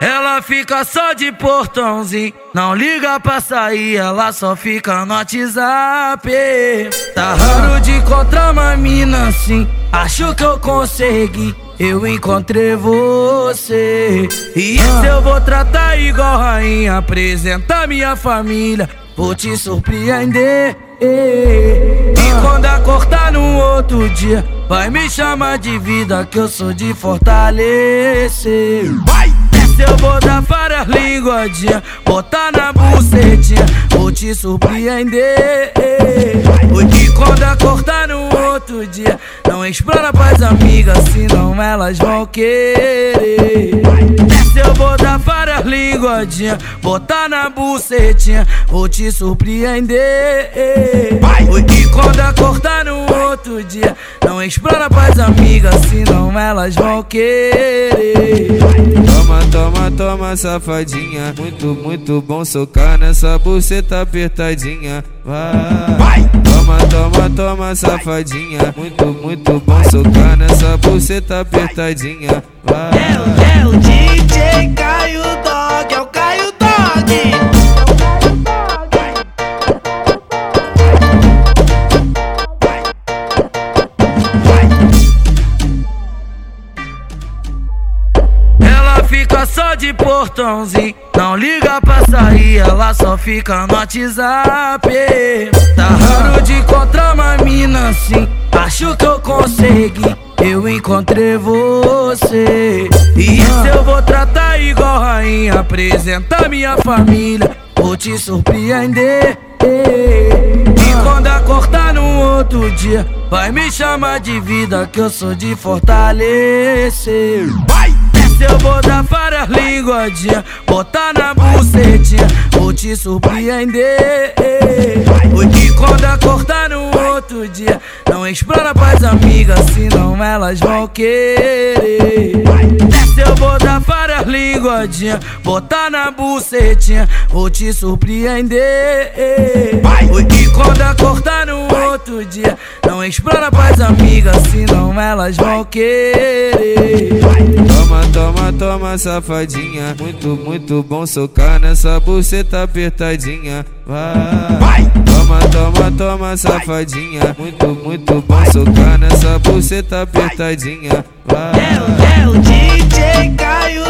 Ela fica só de portãozinho, não liga pra sair, ela só fica no WhatsApp. Tá raro de encontrar uma mina assim, acho que eu consegui. Eu encontrei você E esse eu vou tratar igual rainha Apresentar minha família Vou te surpreender E quando acordar no outro dia Vai me chamar de vida Que eu sou de fortalecer Vai! Eu vou dar várias linguadinhas Botar na bucetinha Vou te surpreender. E quando acordar no outro dia Não explora pras amigas Senão elas vão querer. Se eu vou dar várias linguadinhas Botar na bucetinha Vou te surpreender E quando acordar no outro dia Não explora pras amigas Senão elas vão querer toma, toma, safadinha. Muito, muito bom socar nessa buceta apertadinha. Vai. Toma, toma, toma, safadinha. Muito, muito bom socar nessa buceta apertadinha. Vai. É, é o DJ Caio fica só de portãozinho. Não liga pra sair, ela só fica no WhatsApp. Tá raro de encontrar uma mina assim. Acho que eu consegui. Eu encontrei você. E isso eu vou tratar igual rainha. Apresentar minha família. Vou te surpreender. E quando acordar no outro dia, vai me chamar de vida. Que eu sou de fortalecer. Vai! eu vou dar várias linguadinhas Botar na bucetinha Vou te surpreender E quando acordar no outro dia Não explora pras amigas Senão elas vão querer Se eu vou dar várias linguadinhas Botar na bucetinha Vou te surpreender E quando acordar no outro dia Não explora pras amigas Senão elas vão querer Toma, toma, toma, safadinha. Muito, muito bom socar nessa buceta apertadinha. Vai toma, toma, toma, safadinha. Muito, muito bom socar nessa buceta apertadinha. Vai. É, o, é DJ Caio